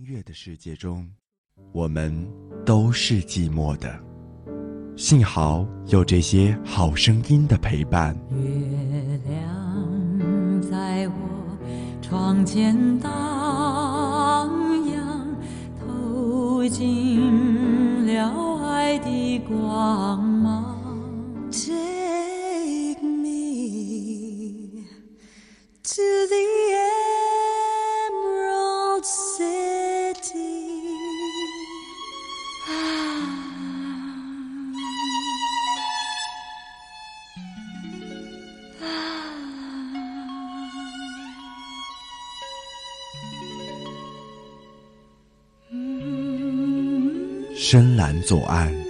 音乐的世界中，我们都是寂寞的。幸好有这些好声音的陪伴。月亮在我窗前荡漾，透进了爱的光芒。Take to the me 深蓝左岸。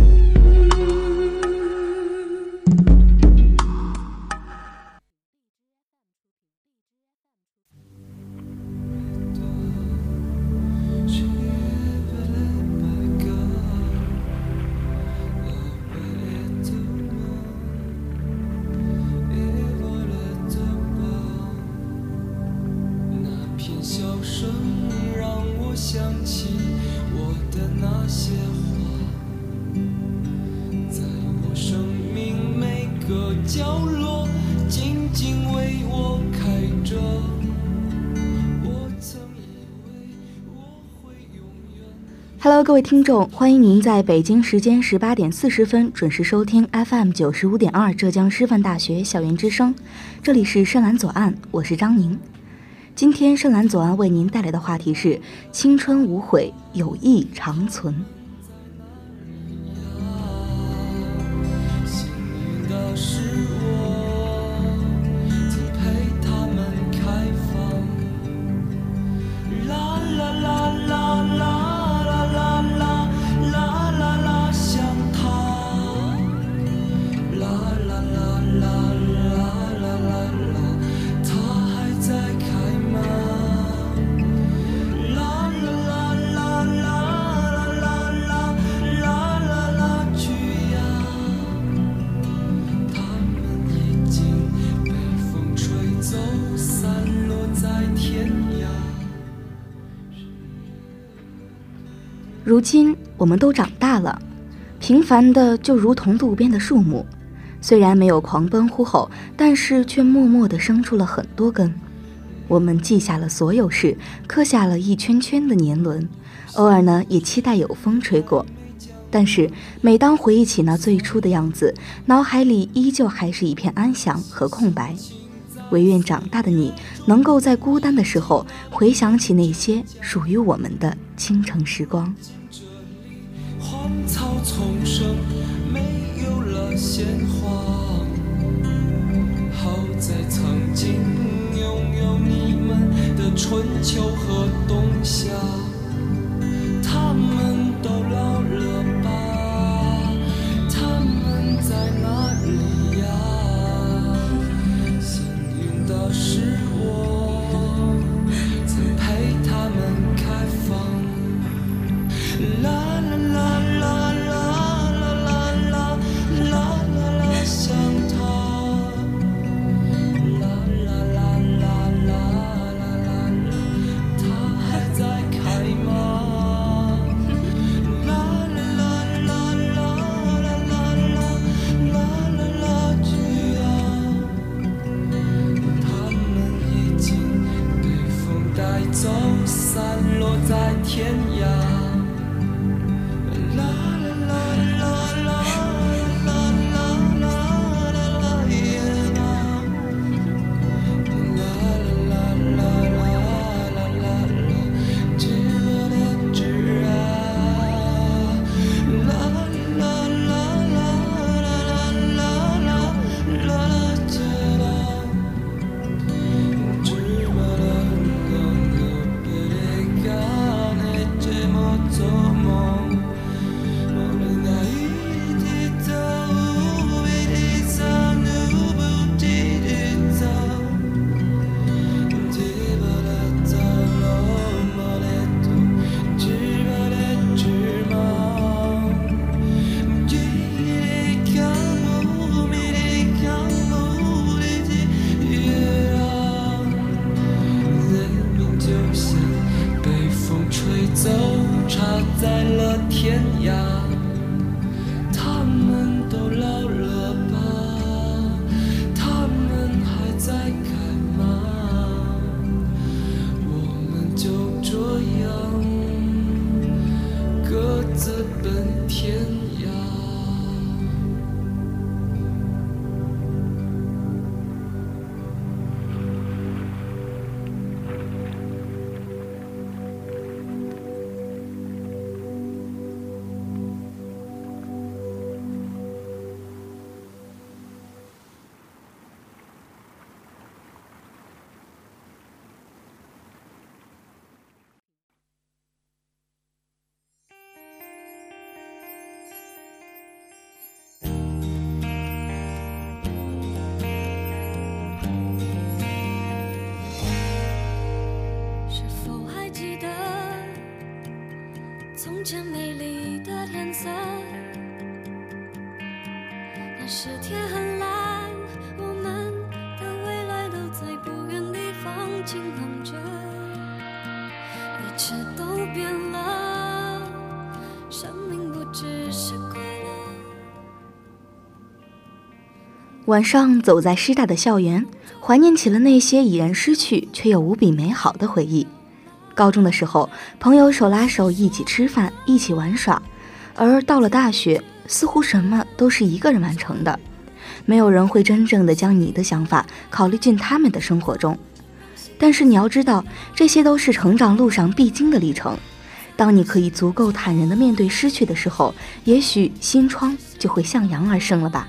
听众，欢迎您在北京时间十八点四十分准时收听 FM 九十五点二浙江师范大学校园之声。这里是深蓝左岸，我是张宁。今天深蓝左岸为您带来的话题是：青春无悔，友谊长存。如今我们都长大了，平凡的就如同路边的树木，虽然没有狂奔呼吼，但是却默默地生出了很多根。我们记下了所有事，刻下了一圈圈的年轮，偶尔呢也期待有风吹过。但是每当回忆起那最初的样子，脑海里依旧还是一片安详和空白。唯愿长大的你，能够在孤单的时候，回想起那些属于我们的倾城时光。草丛生，没有了鲜花。好在曾经拥有你们的春秋和冬夏。这美丽的天色，那些天很蓝，我们的未来都在不远地方，轻狂着，一切都变了。生命不只是快乐。晚上走在师大的校园，怀念起了那些已然失去却又无比美好的回忆。高中的时候，朋友手拉手一起吃饭，一起玩耍；而到了大学，似乎什么都是一个人完成的，没有人会真正的将你的想法考虑进他们的生活中。但是你要知道，这些都是成长路上必经的历程。当你可以足够坦然的面对失去的时候，也许心窗就会向阳而生了吧。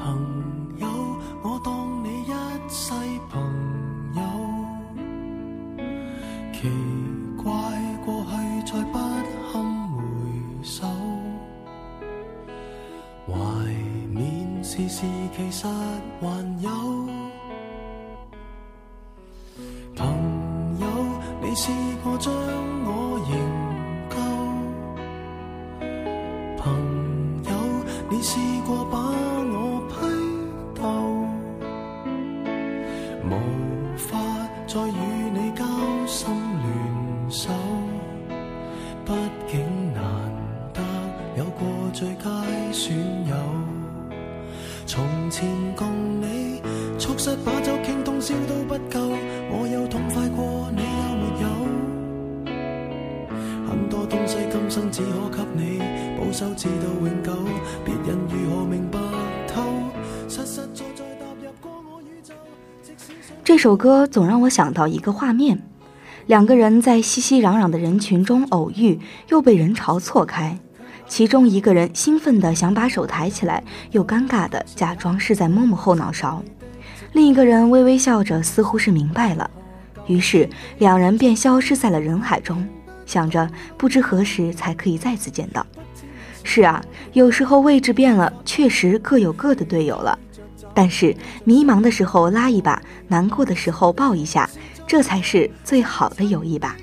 朋友，我当你一世朋友。奇怪，过去再不堪回首，怀念时事其实还有。朋友，你是。今生只可给你保守，到永久，人如何明白透？在在踏入我宇宙。这首歌总让我想到一个画面：两个人在熙熙攘攘的人群中偶遇，又被人潮错开。其中一个人兴奋的想把手抬起来，又尴尬的假装是在摸摸后脑勺；另一个人微微笑着，似乎是明白了，于是两人便消失在了人海中。想着不知何时才可以再次见到。是啊，有时候位置变了，确实各有各的队友了。但是迷茫的时候拉一把，难过的时候抱一下，这才是最好的友谊吧。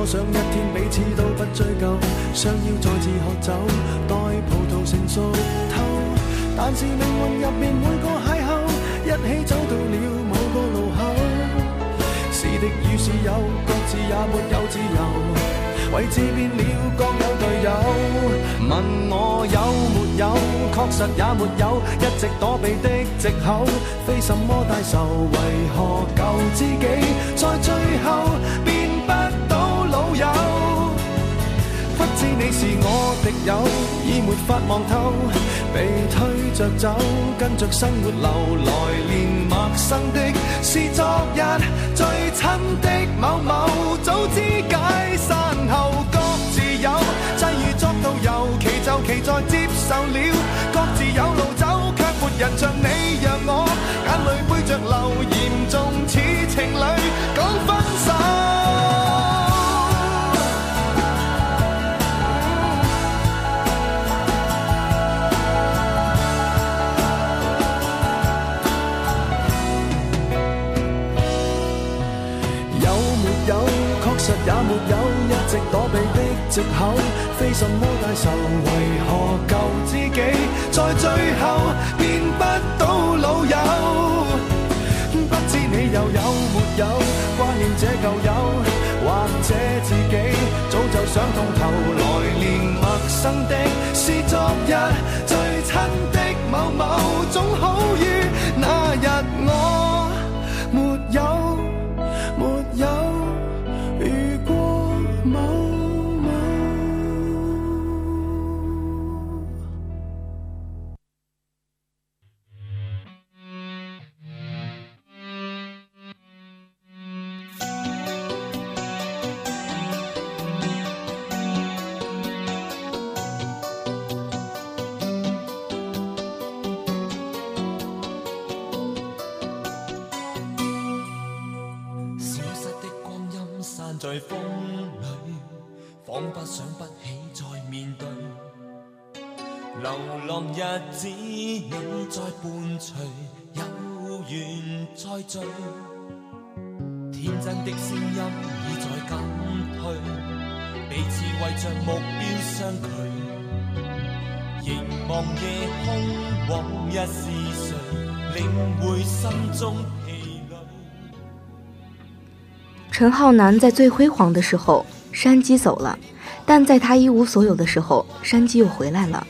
我想一天彼此都不追究，想要再次喝酒，待葡萄成熟透。但是命运入面每个邂逅，一起走到了某个路口。是敌与是友，各自也没有自由，位置变了各有队友。问我有没有，确实也没有，一直躲避的藉口，非什么大仇，为何旧知己在最后？有，不知你是我敌友，已没法望透，被推着走，跟着生活流。来年陌生的，是昨日最亲的某某。早知解散后各自有，际遇作到尤其就其在接受了，各自有路走，却没人像你让我眼泪背着流，严重似情侣讲分手。躲避的藉口，非什么大仇。为何救知己在最后变不到老友？不知你又有没有挂念这旧友？或者自己早就想通透？面对。流浪日子，你在伴随，有缘再聚。天真的声音已在减退，彼此为着目标相距。凝望夜空，往日是谁，领会心中。陈浩南在最辉煌的时候，山鸡走了。但在他一无所有的时候，山鸡又回来了。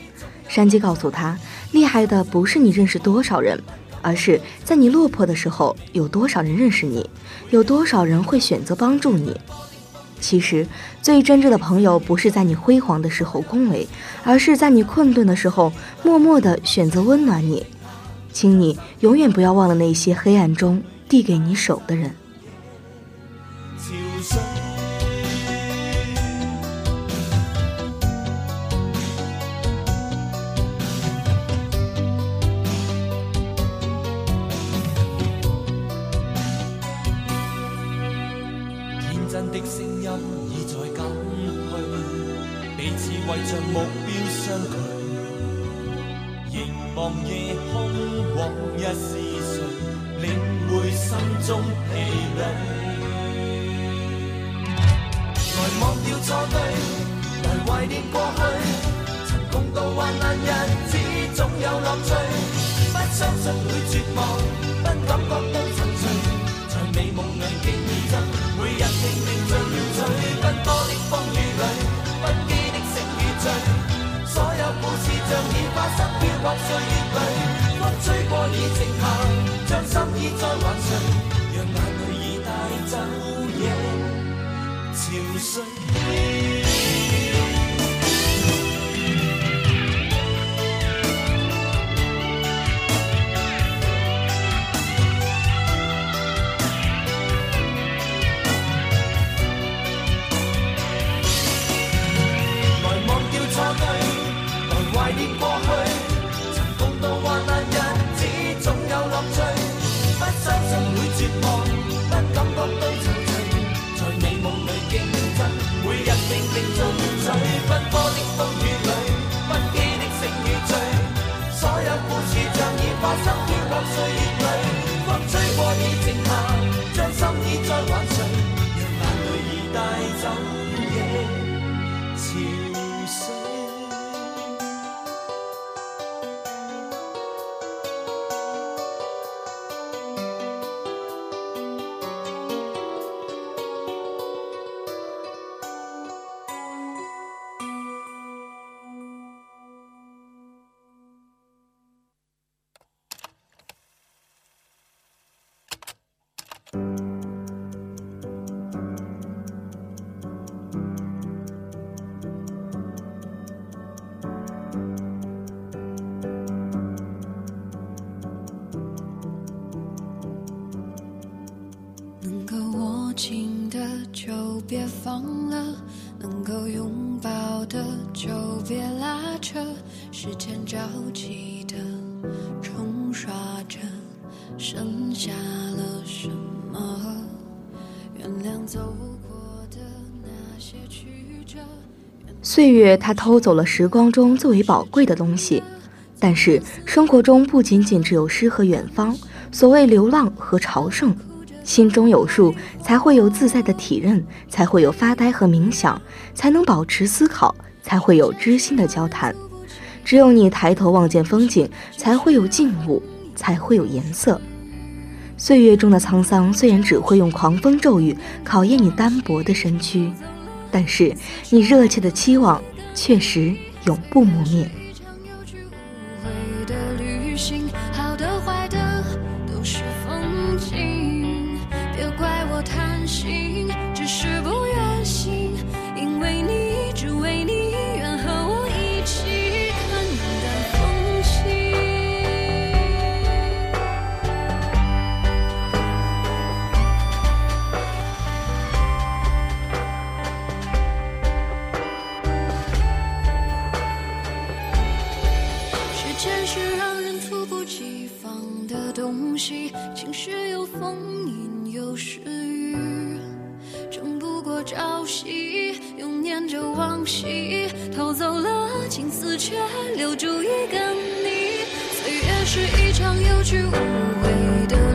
山鸡告诉他：“厉害的不是你认识多少人，而是在你落魄的时候，有多少人认识你，有多少人会选择帮助你。其实，最真挚的朋友不是在你辉煌的时候恭维，而是在你困顿的时候默默的选择温暖你。请你永远不要忘了那些黑暗中递给你手的人。” paso 新的就别放了，能够拥抱的就别拉扯，时间着急的冲刷着，剩下了什么原谅走过的那些曲折。岁月它偷走了时光中最为宝贵的东西，但是生活中不仅仅只有诗和远方，所谓流浪和朝圣。心中有数，才会有自在的体认，才会有发呆和冥想，才能保持思考，才会有知心的交谈。只有你抬头望见风景，才会有静物，才会有颜色。岁月中的沧桑，虽然只会用狂风骤雨考验你单薄的身躯，但是你热切的期望，确实永不磨灭。偷走了青丝，却留住一个你。岁月是一场有去无回的。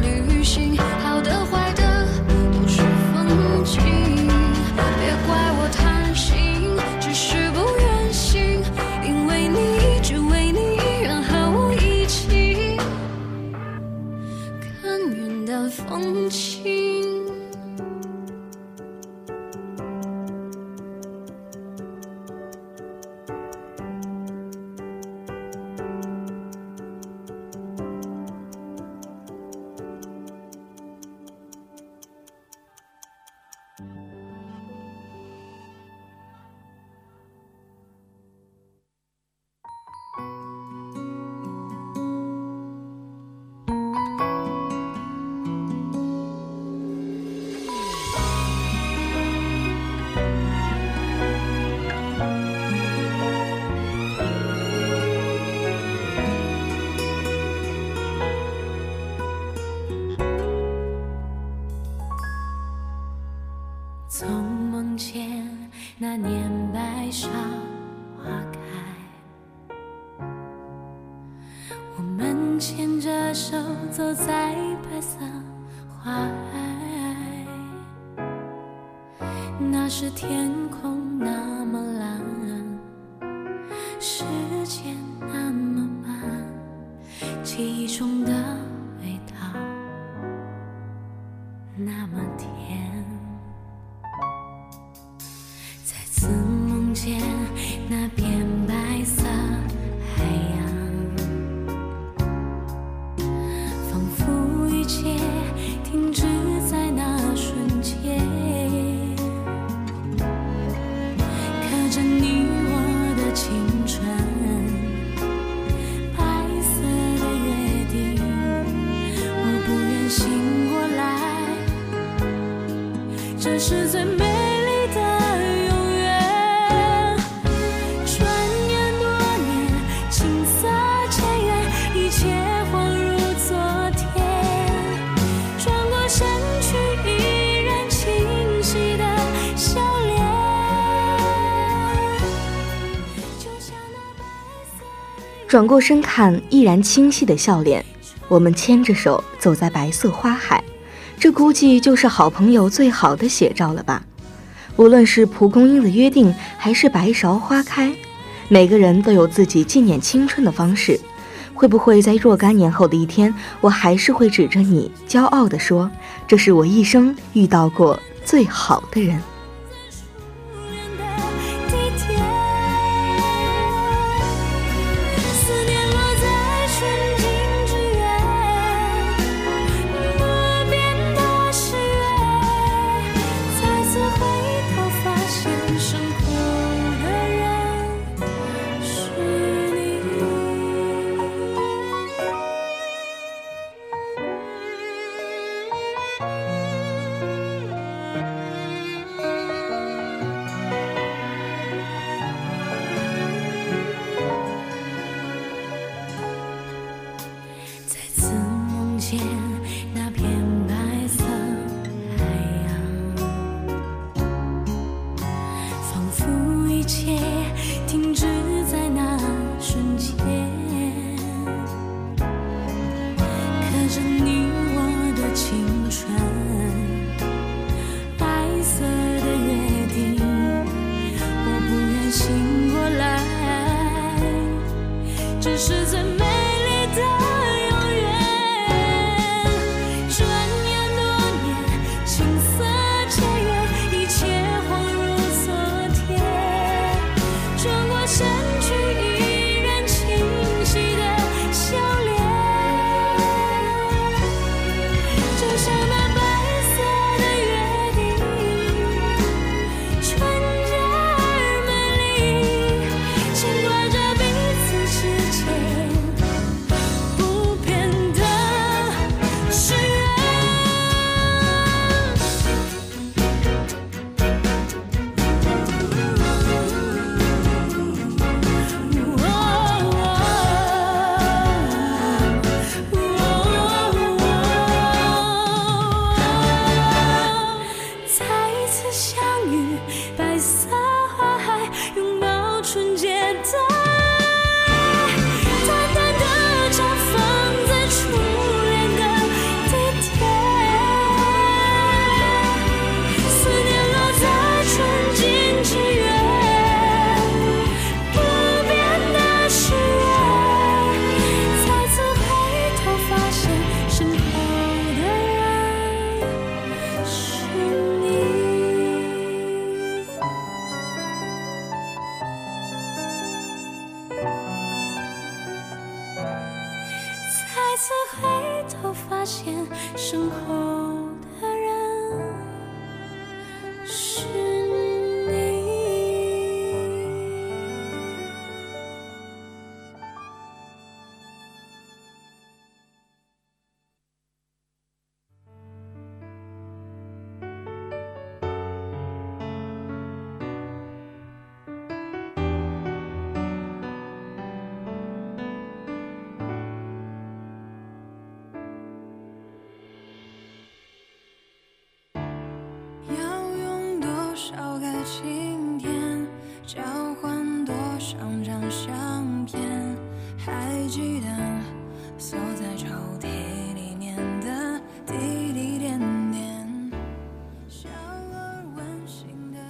转过身看，依然清晰的笑脸。我们牵着手走在白色花海，这估计就是好朋友最好的写照了吧？无论是蒲公英的约定，还是白芍花开，每个人都有自己纪念青春的方式。会不会在若干年后的一天，我还是会指着你，骄傲地说：“这是我一生遇到过最好的人。”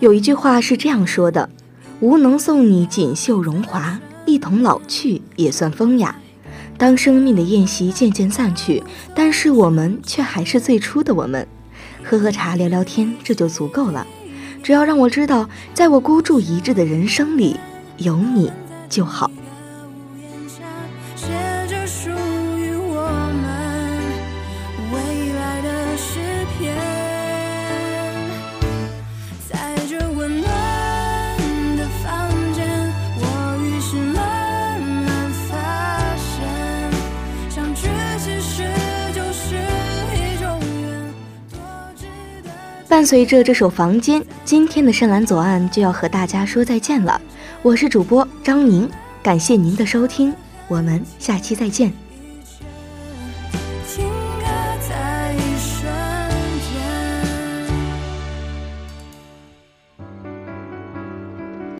有一句话是这样说的：“吾能送你锦绣荣华，一同老去也算风雅。当生命的宴席渐渐散去，但是我们却还是最初的我们。喝喝茶，聊聊天，这就足够了。只要让我知道，在我孤注一掷的人生里，有你就好。”随着这首《房间》，今天的深蓝左岸就要和大家说再见了。我是主播张宁，感谢您的收听，我们下期再见。